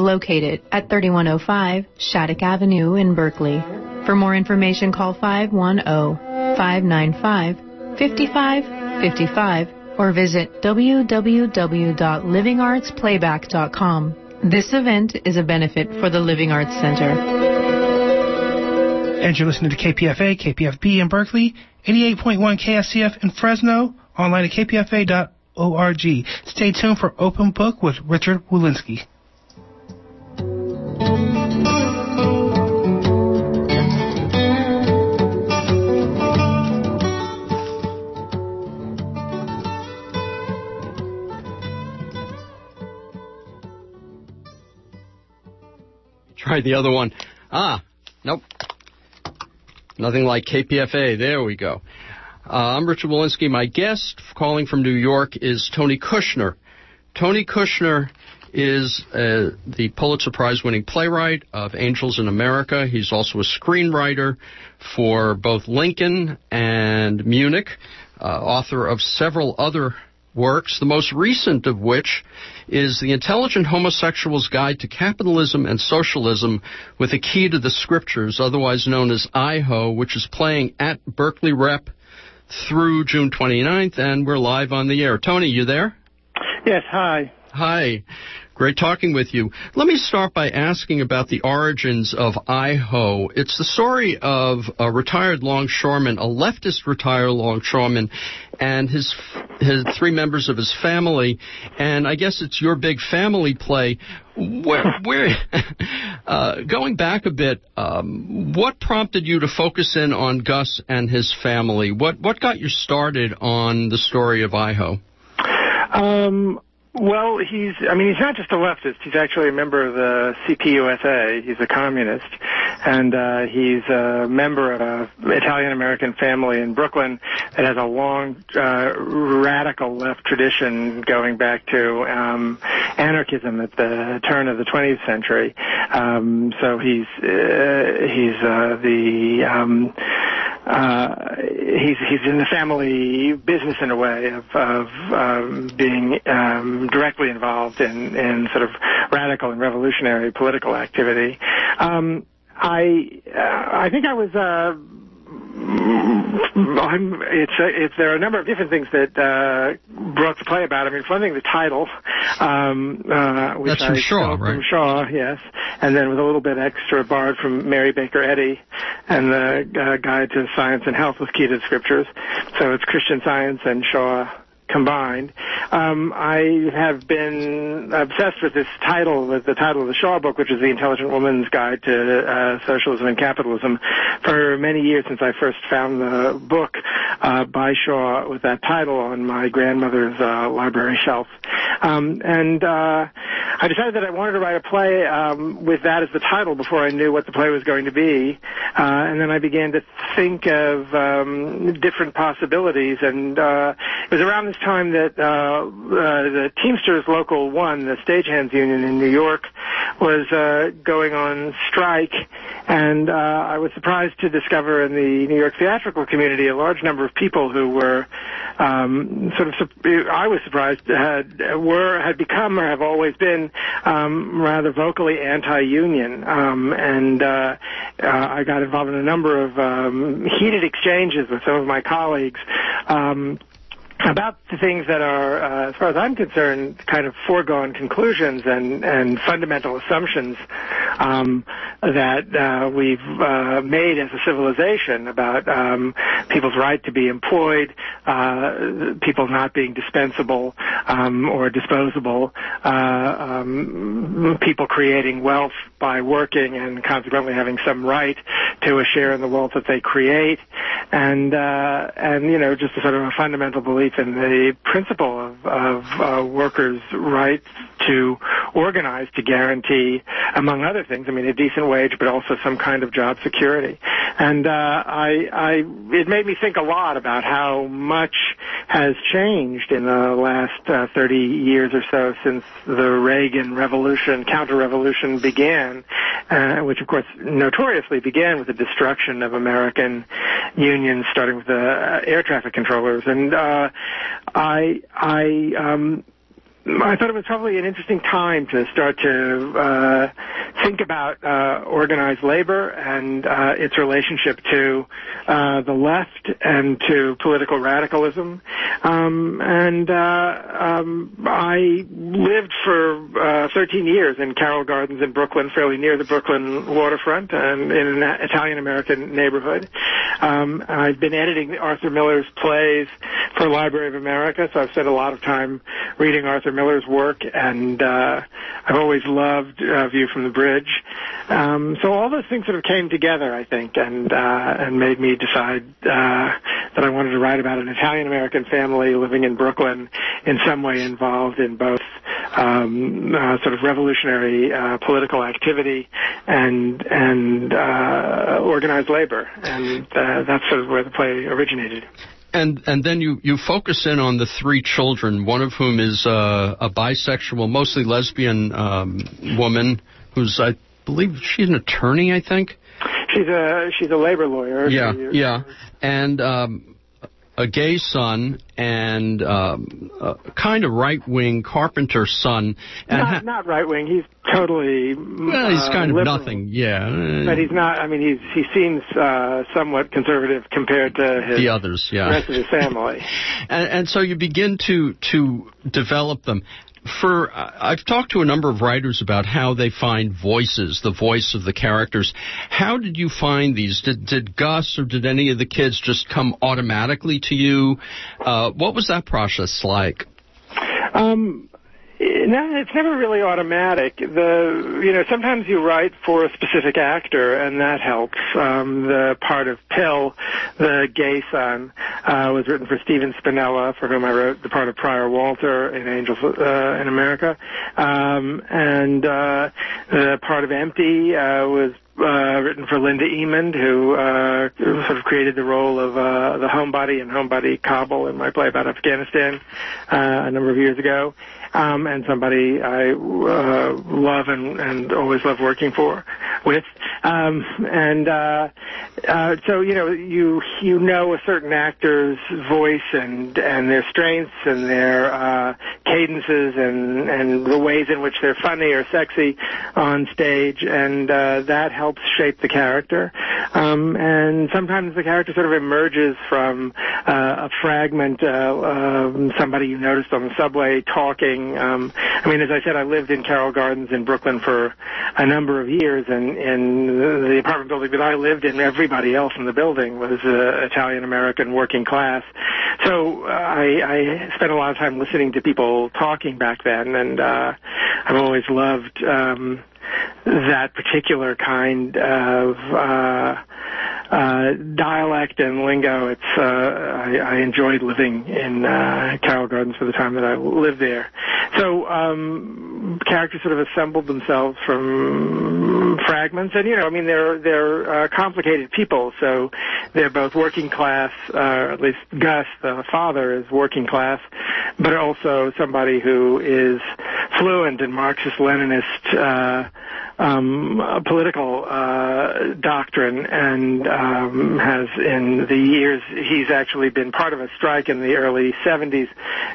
located at 3105 Shattuck Avenue in Berkeley. For more information, call 510-595-5555 or visit www.livingartsplayback.com. This event is a benefit for the Living Arts Center. And you're listening to KPFA, KPFB in Berkeley, 88.1 KFCF in Fresno, online at kpfa.org. Stay tuned for Open Book with Richard Wolinsky. Try the other one. Ah, nope. Nothing like KPFA. There we go. Uh, I'm Richard Wolinsky. My guest calling from New York is Tony Kushner. Tony Kushner is uh, the Pulitzer Prize winning playwright of Angels in America. He's also a screenwriter for both Lincoln and Munich, uh, author of several other works, the most recent of which is The Intelligent Homosexual's Guide to Capitalism and Socialism with a Key to the Scriptures, otherwise known as IHO, which is playing at Berkeley Rep through June 29th, and we're live on the air. Tony, you there? Yes, hi. Hi. Great talking with you. Let me start by asking about the origins of IHO. It's the story of a retired longshoreman, a leftist retired longshoreman, and his his three members of his family. And I guess it's your big family play. Where, where uh, going back a bit, um, what prompted you to focus in on Gus and his family? What what got you started on the story of IHO? Um, well, he's, I mean, he's not just a leftist. He's actually a member of the CPUSA. He's a communist. And, uh, he's a member of an Italian-American family in Brooklyn that has a long, uh, radical left tradition going back to, um, anarchism at the turn of the 20th century. Um, so he's, uh, he's, uh, the, um, uh, he's he's in the family business in a way of of um, being um, directly involved in in sort of radical and revolutionary political activity. Um, I uh, I think I was. Uh, I'm, it's, uh, it's, there are a number of different things that uh, brought to play about. I mean, one thing, the title, um, uh, which That's from I Shaw, right? From Shaw, yes, and then with a little bit extra borrowed from Mary Baker Eddy, and the uh, Guide to Science and Health with Key to the Scriptures. So it's Christian Science and Shaw combined. Um, I have been obsessed with this title, with the title of the Shaw book, which is The Intelligent Woman's Guide to uh, Socialism and Capitalism, for many years since I first found the book uh, by Shaw with that title on my grandmother's uh, library shelf. Um, and uh, I decided that I wanted to write a play um, with that as the title before I knew what the play was going to be. Uh, and then I began to think of um, different possibilities. And uh, it was around this time that uh, uh, the Teamsters Local 1, the stagehands union in New York, was uh, going on strike. And uh, I was surprised to discover in the New York theatrical community a large number of people who were um, sort of, I was surprised, had, were, had become or have always been um, rather vocally anti-union. Um, and uh, uh, I got involved in a number of um, heated exchanges with some of my colleagues. Um, about the things that are, uh, as far as I'm concerned, kind of foregone conclusions and, and fundamental assumptions um, that uh, we've uh, made as a civilization about um, people's right to be employed, uh, people not being dispensable um, or disposable, uh, um, people creating wealth by working and consequently having some right to a share in the wealth that they create, and uh, and you know just a sort of a fundamental belief in the principle of, of uh, workers' rights to organize to guarantee, among other things, I mean a decent wage, but also some kind of job security. And uh, I, I, it made me think a lot about how much has changed in the last uh, 30 years or so since the Reagan revolution, counter-revolution began, uh, which of course notoriously began with the destruction of American unions, starting with the uh, air traffic controllers. And uh, I, I, um, I thought it was probably an interesting time to start to uh, think about uh, organized labor and uh, its relationship to uh, the left and to political radicalism. Um, and uh, um, I lived for uh, 13 years in Carroll Gardens in Brooklyn, fairly near the Brooklyn waterfront, and in an Italian American neighborhood. Um, I've been editing Arthur Miller's plays for Library of America, so I've spent a lot of time reading Arthur Miller's work, and uh, I've always loved uh, View from the Bridge. Um, so all those things sort of came together, I think, and uh, and made me decide uh, that I wanted to write about an Italian American family living in Brooklyn, in some way involved in both um, uh, sort of revolutionary uh, political activity and and uh, organized labor, and uh, that's sort of where the play originated. And and then you you focus in on the three children, one of whom is uh, a bisexual, mostly lesbian um, woman who's I believe she's an attorney, I think. She's a she's a labor lawyer. Yeah, She- yeah, and um, a gay son and um, a kind of right wing carpenter son. And Not, ha- not right wing. He's totally. well, he's uh, kind of liberal. nothing. Yeah, But he's not. I mean, he's he seems uh, somewhat conservative compared to his the others. Yeah, rest of his family. and, and so you begin to to develop them. For I've talked to a number of writers about how they find voices, the voice of the characters. How did you find these? Did did Gus or did any of the kids just come automatically to you? Uh, what was that process like? Um, no, it's never really automatic. The you know sometimes you write for a specific actor and that helps. Um, the part of Pill, the gay son, uh, was written for Stephen Spinella, for whom I wrote the part of Prior Walter in Angels uh, in America, um, and uh, the part of Empty uh, was uh, written for Linda Emond, who uh, sort of created the role of uh, the homebody and homebody Kabul in my play about Afghanistan uh, a number of years ago, um, and somebody I uh, love and, and always love working for with. Um, and uh, uh, so you know you you know a certain actor's voice and and their strengths and their uh, cadences and and the ways in which they're funny or sexy on stage, and uh, that helps shape the character. Um, and sometimes the character sort of emerges from uh, a fragment, uh, um, somebody you noticed on the subway talking. Um, I mean, as I said, I lived in Carroll Gardens in Brooklyn for a number of years, and in the the apartment building that I lived in, everybody else in the building was uh, Italian American working class. So uh, I, I spent a lot of time listening to people talking back then, and uh, I've always loved um, that particular kind of uh, uh, dialect and lingo. It's uh, I, I enjoyed living in uh, Carroll Gardens for the time that I lived there. So um, characters sort of assembled themselves from fragments, and you know, I mean, they're they're uh, complicated people. So they're both working class. Uh, at least Gus, the father, is working class, but also somebody who is fluent in Marxist-Leninist. Uh, Um, political uh, doctrine and um, has in the years he's actually been part of a strike in the early 70s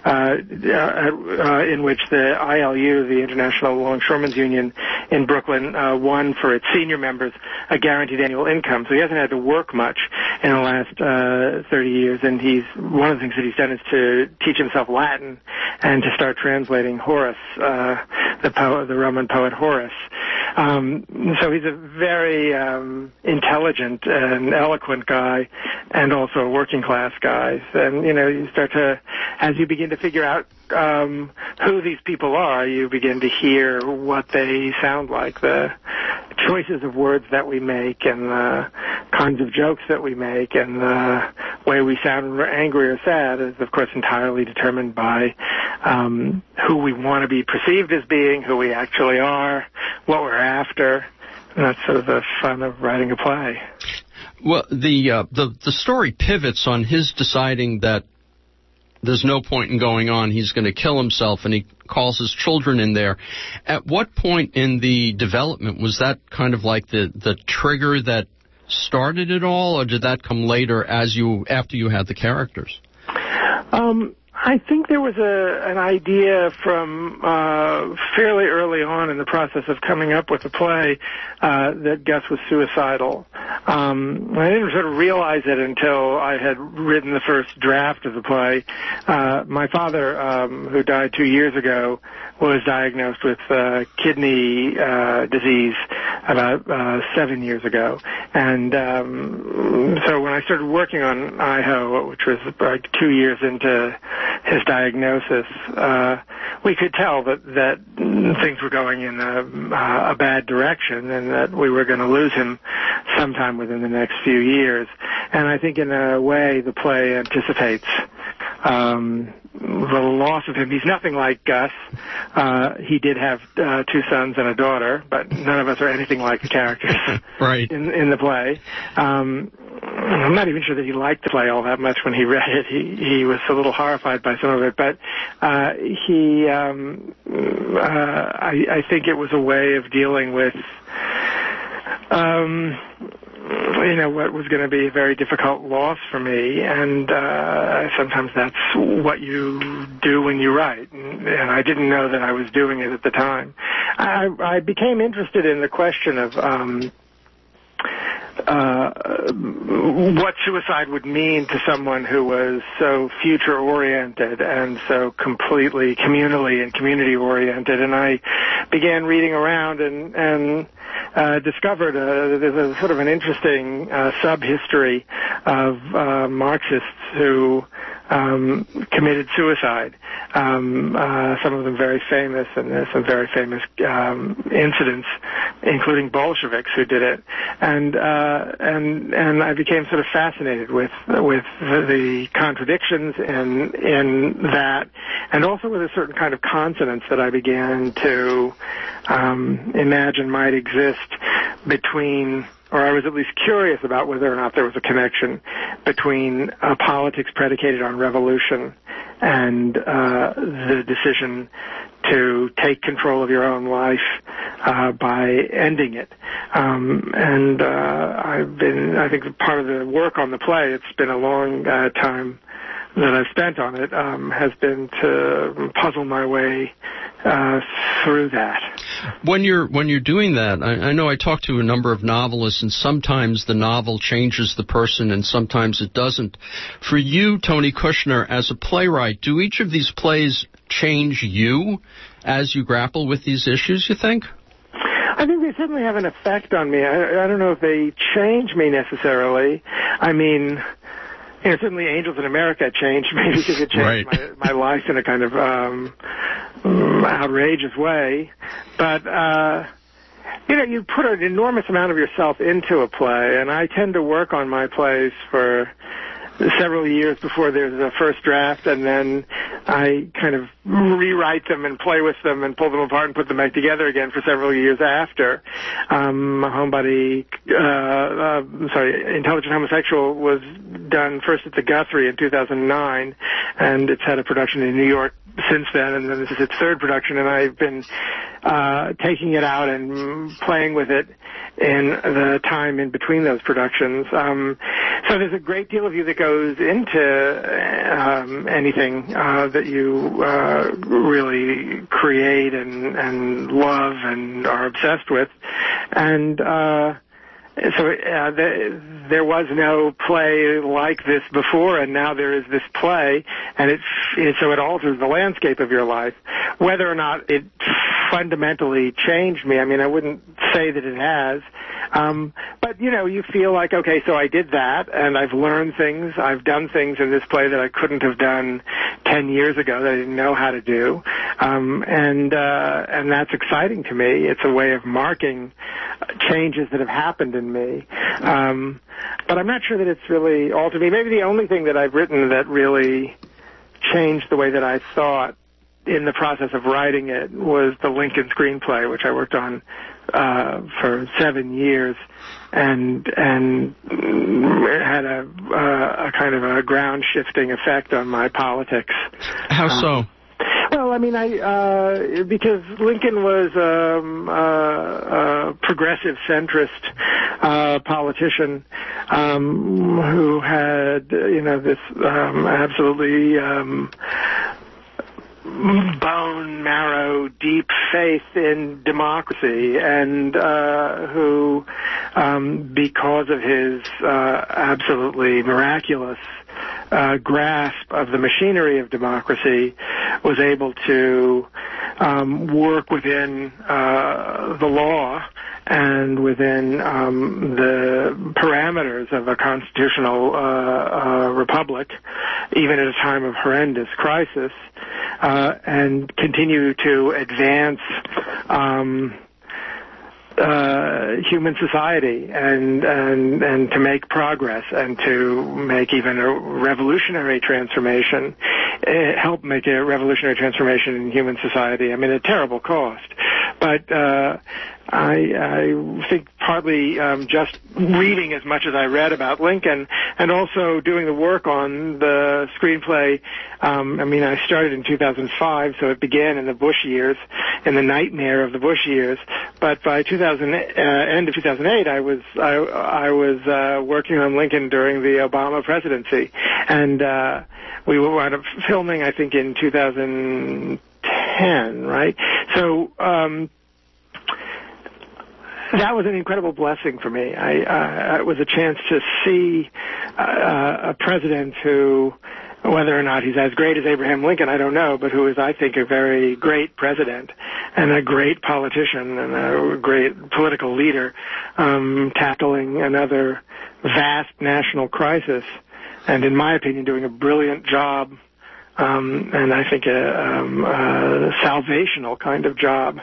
uh, uh, uh, in which the ILU, the International Longshoremen's Union in Brooklyn, uh, won for its senior members a guaranteed annual income. So he hasn't had to work much in the last uh, 30 years, and he's one of the things that he's done is to teach himself Latin and to start translating Horace, the poet, the Roman poet Horace. Um, so he's a very um, intelligent and eloquent guy, and also a working class guy. And you know, you start to, as you begin to figure out um, who these people are, you begin to hear what they sound like, the choices of words that we make, and the kinds of jokes that we make, and the way we sound angry or sad is, of course, entirely determined by um, who we want to be perceived as being, who we actually are, what we're after. And that's sort of the fun of writing a play. Well, the uh, the the story pivots on his deciding that there's no point in going on. He's going to kill himself, and he calls his children in there. At what point in the development was that kind of like the the trigger that started it all, or did that come later as you after you had the characters? Um, I think there was a an idea from uh, fairly early on in the process of coming up with the play uh, that Gus was suicidal. Um, I didn't sort of realize it until I had written the first draft of the play. Uh, my father, um, who died two years ago, was diagnosed with uh, kidney uh, disease about uh, seven years ago, and um, so when I started working on IHO, which was like two years into his diagnosis, uh, we could tell that that things were going in a, uh, a bad direction, and that we were going to lose him sometime within the next few years. And I think, in a way, the play anticipates um, the loss of him. He's nothing like Gus. Uh, he did have uh, two sons and a daughter, but none of us are anything like the characters right. in in the play. Um, I'm not even sure that he liked the play all that much when he read it. He he was a little horrified by some of it, but uh, he um, uh, I, I think it was a way of dealing with um, you know what was going to be a very difficult loss for me, and uh, sometimes that's what you do when you write. And, and I didn't know that I was doing it at the time. I, I became interested in the question of. Um, uh, what suicide would mean to someone who was so future oriented and so completely communally and community oriented. And I began reading around and, and uh, discovered a, there's a sort of an interesting uh, sub history of uh, Marxists who um, committed suicide. Um, uh, some of them very famous, and there's some very famous um, incidents, including Bolsheviks who did it. And uh, and and I became sort of fascinated with with the, the contradictions in in that, and also with a certain kind of consonance that I began to um, imagine might exist between or I was at least curious about whether or not there was a connection between uh, politics predicated on revolution and uh, the decision to take control of your own life uh, by ending it. Um, and uh, I've been, I think, part of the work on the play. It's been a long uh, time that I've spent on it um, has been to puzzle my way uh, through that. When you're when you're doing that, I, I know I talked to a number of novelists, and sometimes the novel changes the person, and sometimes it doesn't. For you, Tony Kushner, as a playwright, do each of these plays change you as you grapple with these issues? You think? I think they certainly have an effect on me. I, I don't know if they change me necessarily. I mean, know, certainly Angels in America changed me because it changed right. my, my life in a kind of um, outrageous way. But uh, you know, you put an enormous amount of yourself into a play, and I tend to work on my plays for several years before there's a first draft, and then I kind of rewrite them and play with them and pull them apart and put them back together again for several years after. Um, Homebody, uh, uh, sorry, Intelligent Homosexual was done first at the Guthrie in 2009, and it's had a production in New York since then, and then this is its third production, and I've been uh, taking it out and playing with it in the time in between those productions. Um, so there's a great deal of you that goes into um, anything uh, that you uh, really create and, and love and are obsessed with, and. Uh, so uh, the, there was no play like this before, and now there is this play, and it, it so it alters the landscape of your life. Whether or not it fundamentally changed me, I mean, I wouldn't say that it has. Um, but you know, you feel like, okay, so I did that, and I've learned things. I've done things in this play that I couldn't have done ten years ago that I didn't know how to do, um, and uh, and that's exciting to me. It's a way of marking changes that have happened in me. Um, but I'm not sure that it's really altered me. Maybe the only thing that I've written that really changed the way that I thought in the process of writing it was the Lincoln screenplay, which I worked on uh, for seven years, and and had a uh, a kind of a ground shifting effect on my politics. How so? Um, well, I mean, I uh, because Lincoln was um, uh, a progressive centrist uh, politician um, who had you know this um, absolutely um, bone marrow, deep faith in democracy, and uh, who, um, because of his uh, absolutely miraculous uh, grasp of the machinery of democracy, was able to um, work within uh, the law and within um, the parameters of a constitutional uh, uh, republic, even at a time of horrendous crisis, uh, and continue to advance um, uh, human society and and and to make progress and to make even a revolutionary transformation, uh, help make a revolutionary transformation in human society. I mean, at terrible cost, but uh, I, I think partly um, just reading as much as I read about Lincoln and also doing the work on the screenplay. Um, I mean, I started in 2005, so it began in the Bush years, in the nightmare of the Bush years. But by 2000, uh, end of 2008, I was I, I was uh, working on Lincoln during the Obama presidency, and uh, we were filming, I think, in 2010, right? So. Um, that was an incredible blessing for me. I, uh, it was a chance to see uh, a president who, whether or not he's as great as Abraham Lincoln, I don't know, but who is, I think, a very great president and a great politician and a great political leader, um, tackling another vast national crisis, and in my opinion, doing a brilliant job um, and I think a, um, a salvational kind of job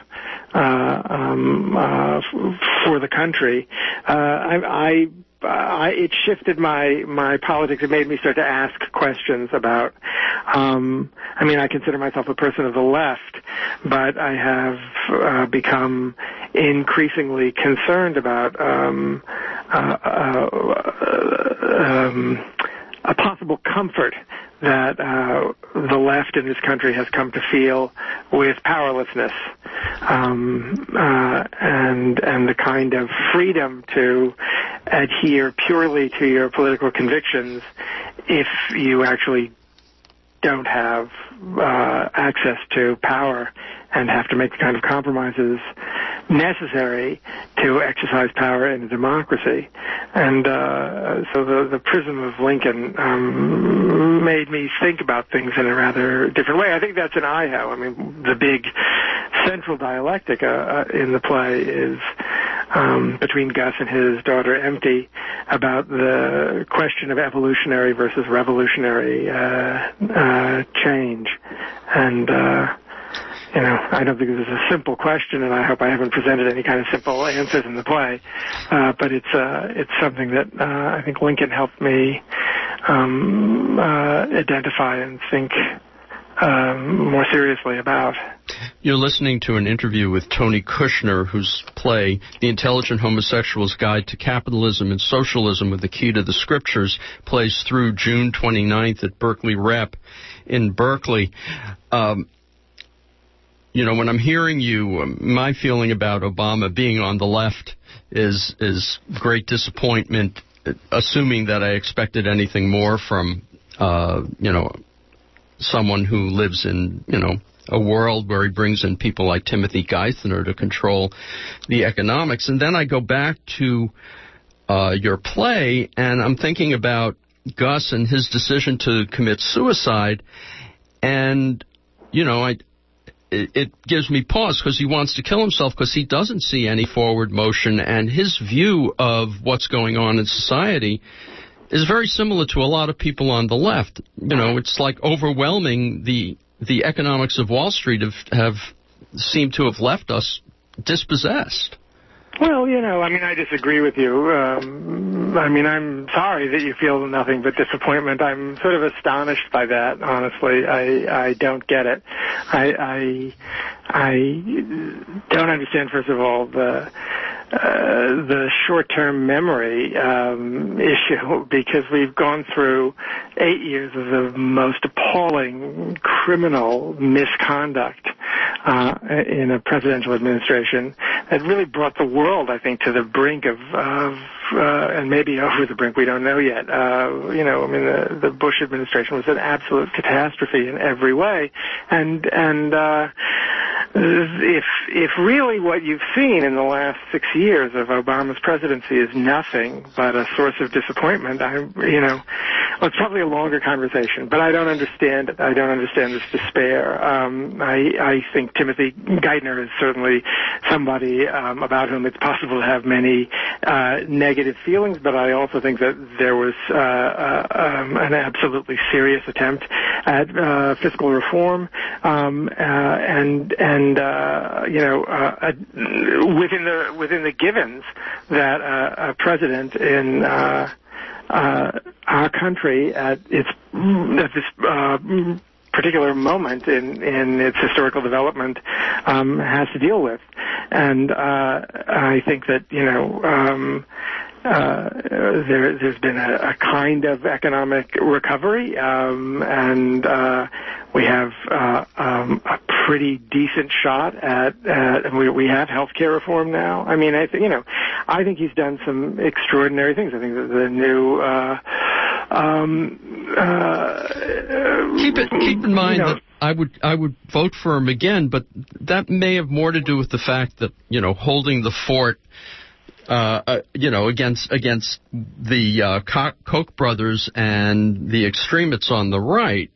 uh, um, uh, f- for the country. Uh, I, I I, it shifted my my politics. It made me start to ask questions about. Um, I mean, I consider myself a person of the left, but I have uh, become increasingly concerned about um, uh, uh, um, a possible comfort that uh, the left in this country has come to feel with powerlessness um, uh, and and the kind of freedom to adhere purely to your political convictions if you actually don't have uh, access to power and have to make the kind of compromises necessary to exercise power in a democracy. And uh, so the, the prism of Lincoln um, made me think about things in a rather different way. I think that's an I have. I mean, the big central dialectic uh, uh, in the play is um, between Gus and his daughter Empty about the question of evolutionary versus revolutionary uh, uh, change. And uh, you know, I don't think this is a simple question, and I hope I haven't presented any kind of simple answers in the play. Uh, but it's uh, it's something that uh, I think Lincoln helped me um, uh, identify and think um, more seriously about. You're listening to an interview with Tony Kushner, whose play, The Intelligent Homosexual's Guide to Capitalism and Socialism with the Key to the Scriptures, plays through June 29th at Berkeley Rep in Berkeley. Um, you know, when I'm hearing you, um, my feeling about Obama being on the left is is great disappointment, assuming that I expected anything more from, uh, you know, someone who lives in, you know, a world where he brings in people like Timothy Geithner to control the economics. And then I go back to uh, your play, and I'm thinking about Gus and his decision to commit suicide. And, you know, I, it, gives me pause because he wants to kill himself because he doesn't see any forward motion, and his view of what's going on in society is very similar to a lot of people on the left. You know, it's like overwhelming the the economics of Wall Street have have seemed to have left us dispossessed. Well, you know, I mean, I disagree with you. Um, I mean, I'm sorry that you feel nothing but disappointment. I'm sort of astonished by that. Honestly, I I don't get it. I I I don't understand. First of all, the uh, the short-term memory um, issue because we've gone through eight years of the most appalling criminal misconduct uh, in a presidential administration that really brought the world, I think, to the brink of, of uh, and maybe over the brink. We don't know yet. Uh, you know, I mean, the, the Bush administration was an absolute catastrophe in every way, and and. Uh, if if really what you've seen in the last six years of Obama's presidency is nothing but a source of disappointment, I you know, well, it's probably a longer conversation, but I don't understand it. I don't understand this despair. Um, I I think Timothy Geithner is certainly somebody um, about whom it's possible to have many uh, negative feelings, but I also think that there was uh, uh, um, an absolutely serious attempt at uh, fiscal reform, um, uh, and and and uh, you know uh, uh, within the within the givens that uh, a president in uh, uh, our country at its at this uh, particular moment in in its historical development um, has to deal with, and uh, I think that you know. Um, uh, there, has been a, a, kind of economic recovery, um, and uh, we have uh, um, a pretty decent shot at, at we, we have healthcare reform now. I mean, I think you know, I think he's done some extraordinary things. I think that the new uh, um, uh, keep it keep in mind you know, that I would I would vote for him again, but that may have more to do with the fact that you know holding the fort uh, uh, you know, against against the uh, Koch brothers and the extremists on the right,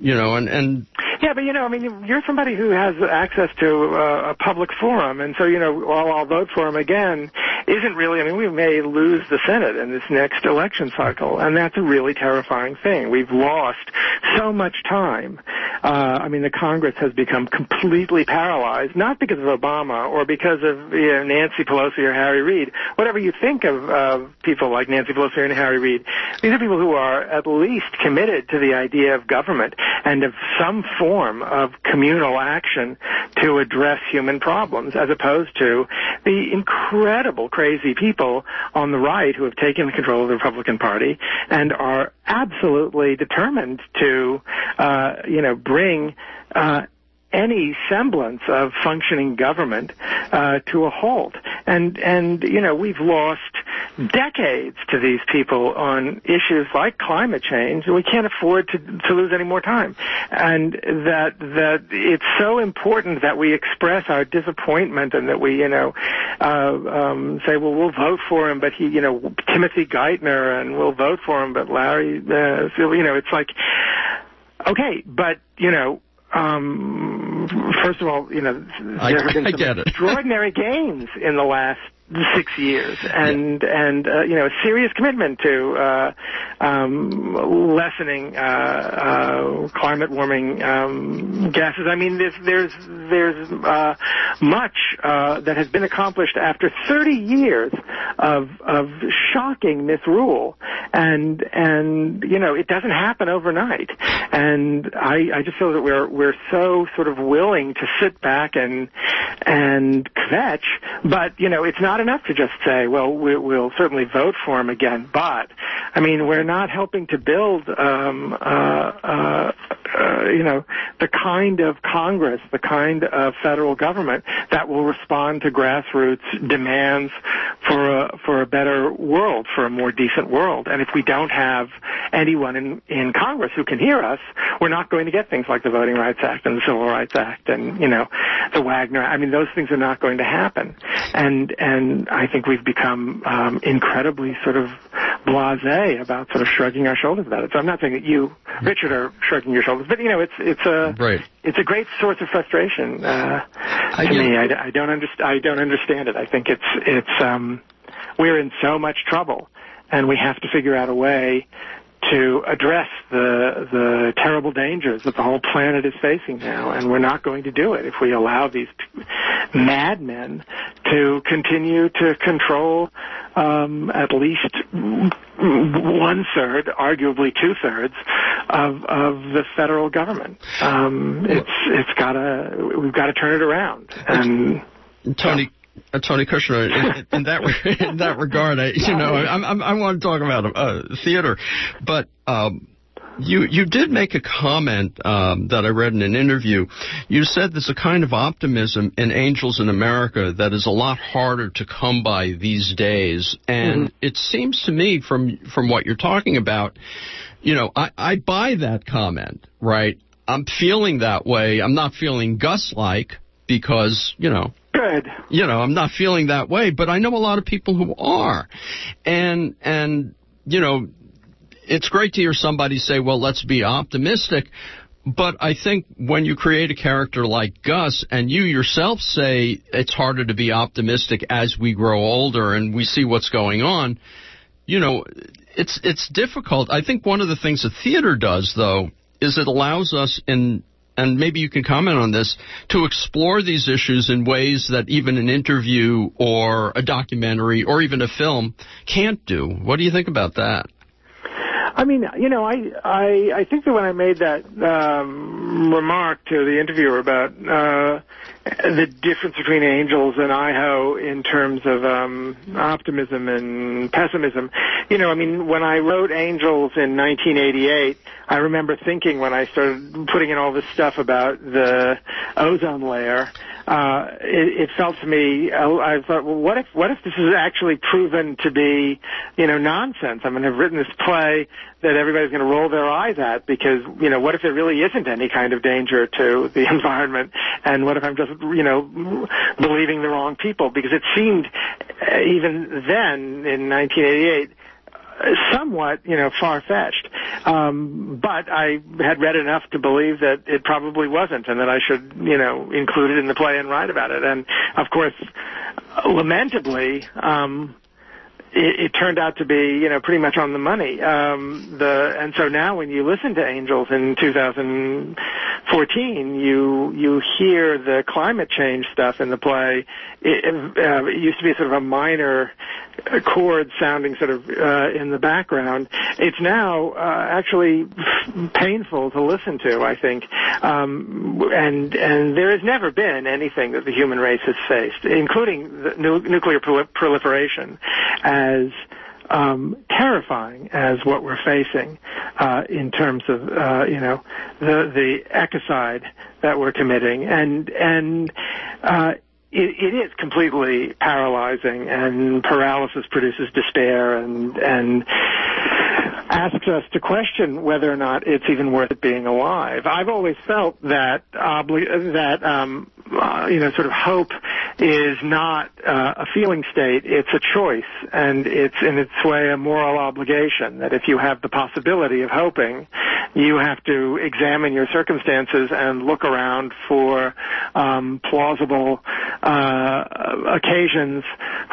you know, and and yeah, but you know, I mean, you're somebody who has access to uh, a public forum, and so you know, while I'll vote for him again, isn't really. I mean, we may lose the Senate in this next election cycle, and that's a really terrifying thing. We've lost so much time. Uh, I mean, the Congress has become completely paralyzed, not because of Obama or because of you know, Nancy Pelosi or Harry Reid. Whatever you think of uh, people like Nancy Pelosi and Harry Reid, these are people who are at least committed to the idea of government and of some form of communal action to address human problems, as opposed to the incredible crazy people on the right who have taken control of the Republican Party and are absolutely determined to, uh, you know, bring uh, any semblance of functioning government uh, to a halt. And and you know we've lost decades to these people on issues like climate change, and we can't afford to to lose any more time. And that that it's so important that we express our disappointment and that we you know uh, um, say well we'll vote for him, but he you know Timothy Geithner and we'll vote for him, but Larry uh, you know it's like okay, but you know um, first of all, you know, there I, have been some extraordinary gains in the last six years, and yeah. and uh, you know a serious commitment to uh, um, lessening uh, uh, climate warming um, gases. I mean, there's there's there's uh, much uh, that has been accomplished after 30 years of of shocking misrule, and and you know it doesn't happen overnight. And I I just feel that we're we're so sort of willing to sit back and and kvetch, but you know it's not not enough to just say, well, we, will certainly vote for him again. But, I mean, we're not helping to build, um, uh, uh, you know, the kind of Congress, the kind of federal government that will respond to grassroots demands for a, for a better world, for a more decent world. And if we don't have anyone in, in Congress who can hear us, we're not going to get things like the Voting Rights Act and the Civil Rights Act and, you know, the Wagner. I mean, those things are not going to happen. And, and I think we've become um, incredibly sort of blasé about sort of shrugging our shoulders about it. So I'm not saying that you, Richard, are shrugging your shoulders, but you know, it's it's a right. it's a great source of frustration uh, to I me. I, I don't understand. I don't understand it. I think it's it's um, we're in so much trouble, and we have to figure out a way to address the the terrible dangers that the whole planet is facing now, and we're not going to do it if we allow these madmen to continue to control um, at least one third, arguably two thirds, of of the federal government. Um, it's it's gotta we've got to turn it around. And Tony, uh, Tony Kushner, in, in, that in that regard, I, you know, I, I, I want to talk about uh, theater, but um, You you did make a comment um, that I read in an interview. You said there's a kind of optimism in angels in America that is a lot harder to come by these days, and mm-hmm. it seems to me from from what you're talking about, you know, I, I buy that comment, right? I'm feeling that way. I'm not feeling Gus like because you know Good. You know, I'm not feeling that way, but I know a lot of people who are. And and you know, it's great to hear somebody say, "Well, let's be optimistic." But I think when you create a character like Gus and you yourself say it's harder to be optimistic as we grow older and we see what's going on, you know, it's it's difficult. I think one of the things that theater does though is it allows us in and maybe you can comment on this, to explore these issues in ways that even an interview or a documentary or even a film can't do. What do you think about that? I mean, you know, I I I think that when I made that um, remark to the interviewer about uh, the difference between angels and IHO in terms of um, optimism and pessimism, you know, I mean, when I wrote Angels in 1988, I remember thinking when I started putting in all this stuff about the ozone layer uh, it, it felt to me, I, I thought, well, what if, what if this is actually proven to be, you know, nonsense? I mean, I've written this play that everybody's going to roll their eyes at because, you know, what if there really isn't any kind of danger to the environment? And what if I'm just, you know, believing the wrong people? Because it seemed, uh, even then, in 1988, somewhat, you know, far-fetched. Um, but I had read enough to believe that it probably wasn't, and that I should, you know, include it in the play and write about it. And of course, lamentably, um, it, it turned out to be, you know, pretty much on the money. Um, the and so now when you listen to Angels in 2014, you you hear the climate change stuff in the play. It, uh, it used to be sort of a minor chord sounding sort of uh, in the background. It's now uh, actually painful to listen to. I think, um, and and there has never been anything that the human race has faced, including the nu- nuclear prol- proliferation, as um, terrifying as what we're facing uh, in terms of uh, you know the the ecocide that we're committing, and and uh, it, it is completely paralyzing, and paralysis produces despair, and and asks us to question whether or not it's even worth it being alive. I've always felt that obli- that um, uh, you know sort of hope is not uh, a feeling state; it's a choice, and it's in its way a moral obligation. That if you have the possibility of hoping, you have to examine your circumstances and look around for um, plausible uh, occasions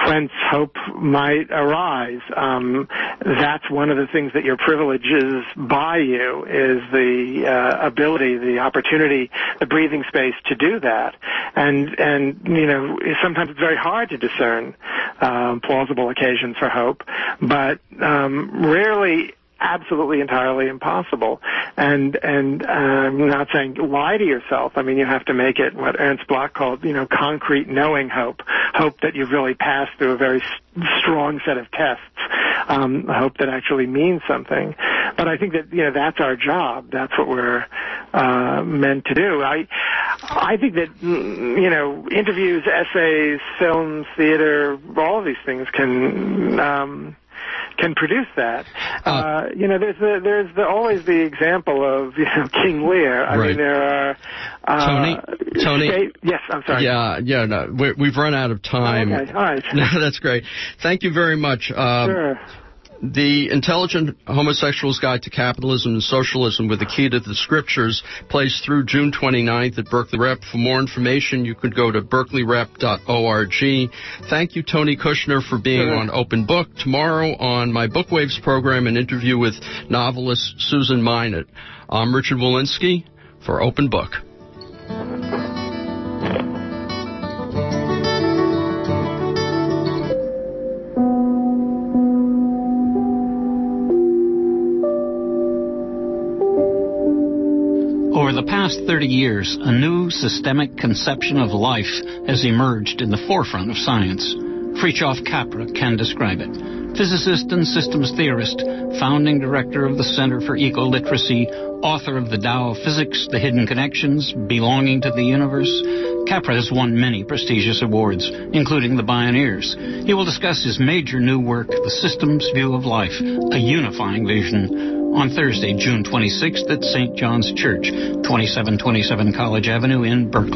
whence hope might arise. Um, that's one of the things that your privileges buy you is the uh, ability, the opportunity, the breathing space to do that. And and you know sometimes it's very hard to discern um, plausible occasions for hope, but um, rarely absolutely entirely impossible. And and uh, I'm not saying lie to yourself. I mean, you have to make it what Ernst Bloch called, you know, concrete knowing hope, hope that you've really passed through a very strong set of tests, um, I hope that actually means something. But I think that you know that's our job. That's what we're uh, meant to do. I I think that you know interviews, essays, films, theater, all of these things can. Um, can produce that. Uh, uh, you know, there's the, there's the, always the example of you know King Lear. I right. mean, there are uh, Tony. Tony. State, yes, I'm sorry. Yeah, yeah. No, we have run out of time. Oh, okay, all right. No, that's great. Thank you very much. Um, sure. The Intelligent Homosexual's Guide to Capitalism and Socialism with the Key to the Scriptures plays through June 29th at Berkeley Rep. For more information, you could go to berkeleyrep.org. Thank you, Tony Kushner, for being on Open Book. Tomorrow on my Bookwaves program, an interview with novelist Susan Minot. I'm Richard Wolinsky for Open Book. Past 30 years, a new systemic conception of life has emerged in the forefront of science. Fritjof Capra can describe it. Physicist and systems theorist, founding director of the Center for Eco-Literacy, author of The Tao of Physics, The Hidden Connections, Belonging to the Universe, Capra has won many prestigious awards, including the Bioneers. He will discuss his major new work, The Systems View of Life, a unifying vision, on Thursday, June 26th at St. John's Church, 2727 College Avenue in Berkeley.